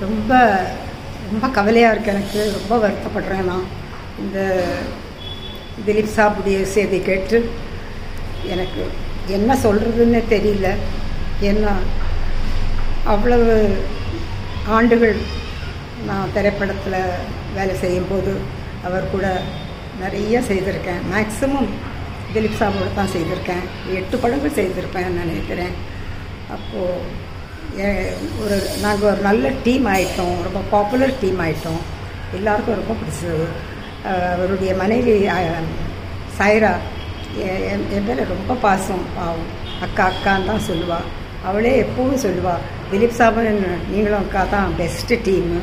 ரொம்ப ரொம்ப கவலையாக இருக்குது எனக்கு. ரொம்ப வருத்தப்படுறேன் நான். இந்த திலீப் சாப்புடைய செய்தி கேட்டு எனக்கு என்ன சொல்கிறதுன்னு தெரியல. ஏன்னா அவ்வளவு ஆண்டுகள் நான் திரைப்படத்தில் வேலை செய்யும்போது அவர் கூட நிறைய செய்திருக்கேன். மேக்ஸிமம் திலீப் சாபோடு தான் செய்திருக்கேன். எட்டு படங்கள் செய்திருப்பேன் நினைக்கிறேன். அப்போது ஒரு நாங்கள் ஒரு நல்ல டீம் ஆகிட்டோம் ரொம்ப பாப்புலர் டீம் ஆகிட்டோம் எல்லாருக்கும் ரொம்ப பிடிச்சது. அவருடைய மனைவி அஹ், சாய்ரா என் என் மேலே ரொம்ப பாசம். ஆகும் அக்கா அக்கான்னு தான் சொல்லுவாள் அவளே எப்பவும் சொல்லுவாள் திலீப் சாபன் நீங்களும் அக்கா தான் பெஸ்ட்டு டீமு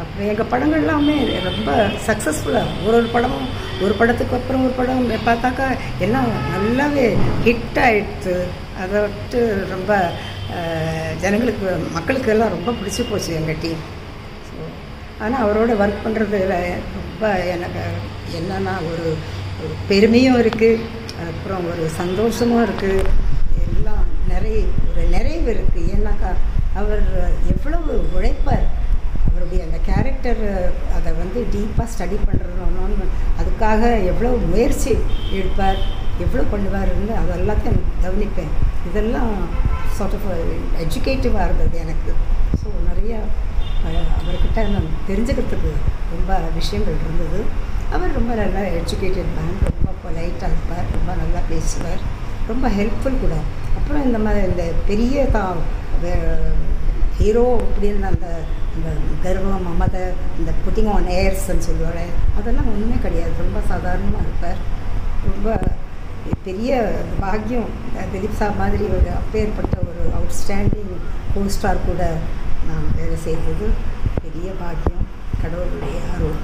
அப்போ எங்கள் படங்கள் எல்லாமே ரொம்ப சக்ஸஸ்ஃபுல்லாக ஒரு ஒரு படமும் ஒரு படத்துக்கு அப்புறம் ஒரு படம் பார்த்தாக்கா எல்லாம் நல்லாவே ஹிட் ஆயிடுச்சு அதை விட்டு ரொம்ப ஜனங்களுக்கு மக்களுக்கு எல்லாம் ரொம்ப பிடிச்சி போச்சு எங்கள் டீம் ஸோ ஆனால் அவரோட ஒர்க் பண்ணுறதுல ரொம்ப எனக்கு என்னன்னா ஒரு ஒரு பெருமையும் இருக்குது அப்புறம் ஒரு சந்தோஷமும் இருக்குது எல்லாம் நிறைய ஒரு நிறைவு இருக்குது ஏன்னாக்கா அவர் எவ்வளவு உழைப்பார். அவருடைய அந்த கேரக்டர் அதை வந்து டீப்பாக ஸ்டடி பண்ணுறோன்னு அதுக்காக எவ்வளோ முயற்சி எடுப்பார் எவ்வளோ பண்ணுவாருன்னு அது எல்லாத்தையும் கவனிப்பேன். இதெல்லாம் சார்ட் ஆஃப் எஜுகேட்டிவாக இருந்தது எனக்கு. ஸோ நிறையா அவர்கிட்ட நான் தெரிஞ்சுக்கிறதுக்கு ரொம்ப விஷயங்கள் இருந்தது. அவர் ரொம்ப நல்லா எஜுகேட்டட் மேன் ரொம்ப பொலைட்டாக இருப்பார் ரொம்ப நல்லா பேசுவார் ரொம்ப ஹெல்ப்ஃபுல் கூட. அப்புறம் இந்த மாதிரி இந்த பெரிய தான் ஹீரோ அப்படின்னு அந்த அந்த கர்வம் மமதை இந்த புட்டிங் ஆன் ஏர்ஸ்ன்னு சொல்லுவாங்க அதெல்லாம் ஒன்றுமே கிடையாது. ரொம்ப சாதாரணமாக இருப்பார். ரொம்ப பெரிய பாக்கியம். திலீப் சார் மாதிரி ஒரு அப்பேற்பட்ட ஒரு அவுட்ஸ்டாண்டிங் கோஸ்டார் கூட நான் வேலை செய்தது பெரிய பாக்கியம். கடவுளுடைய அருள்.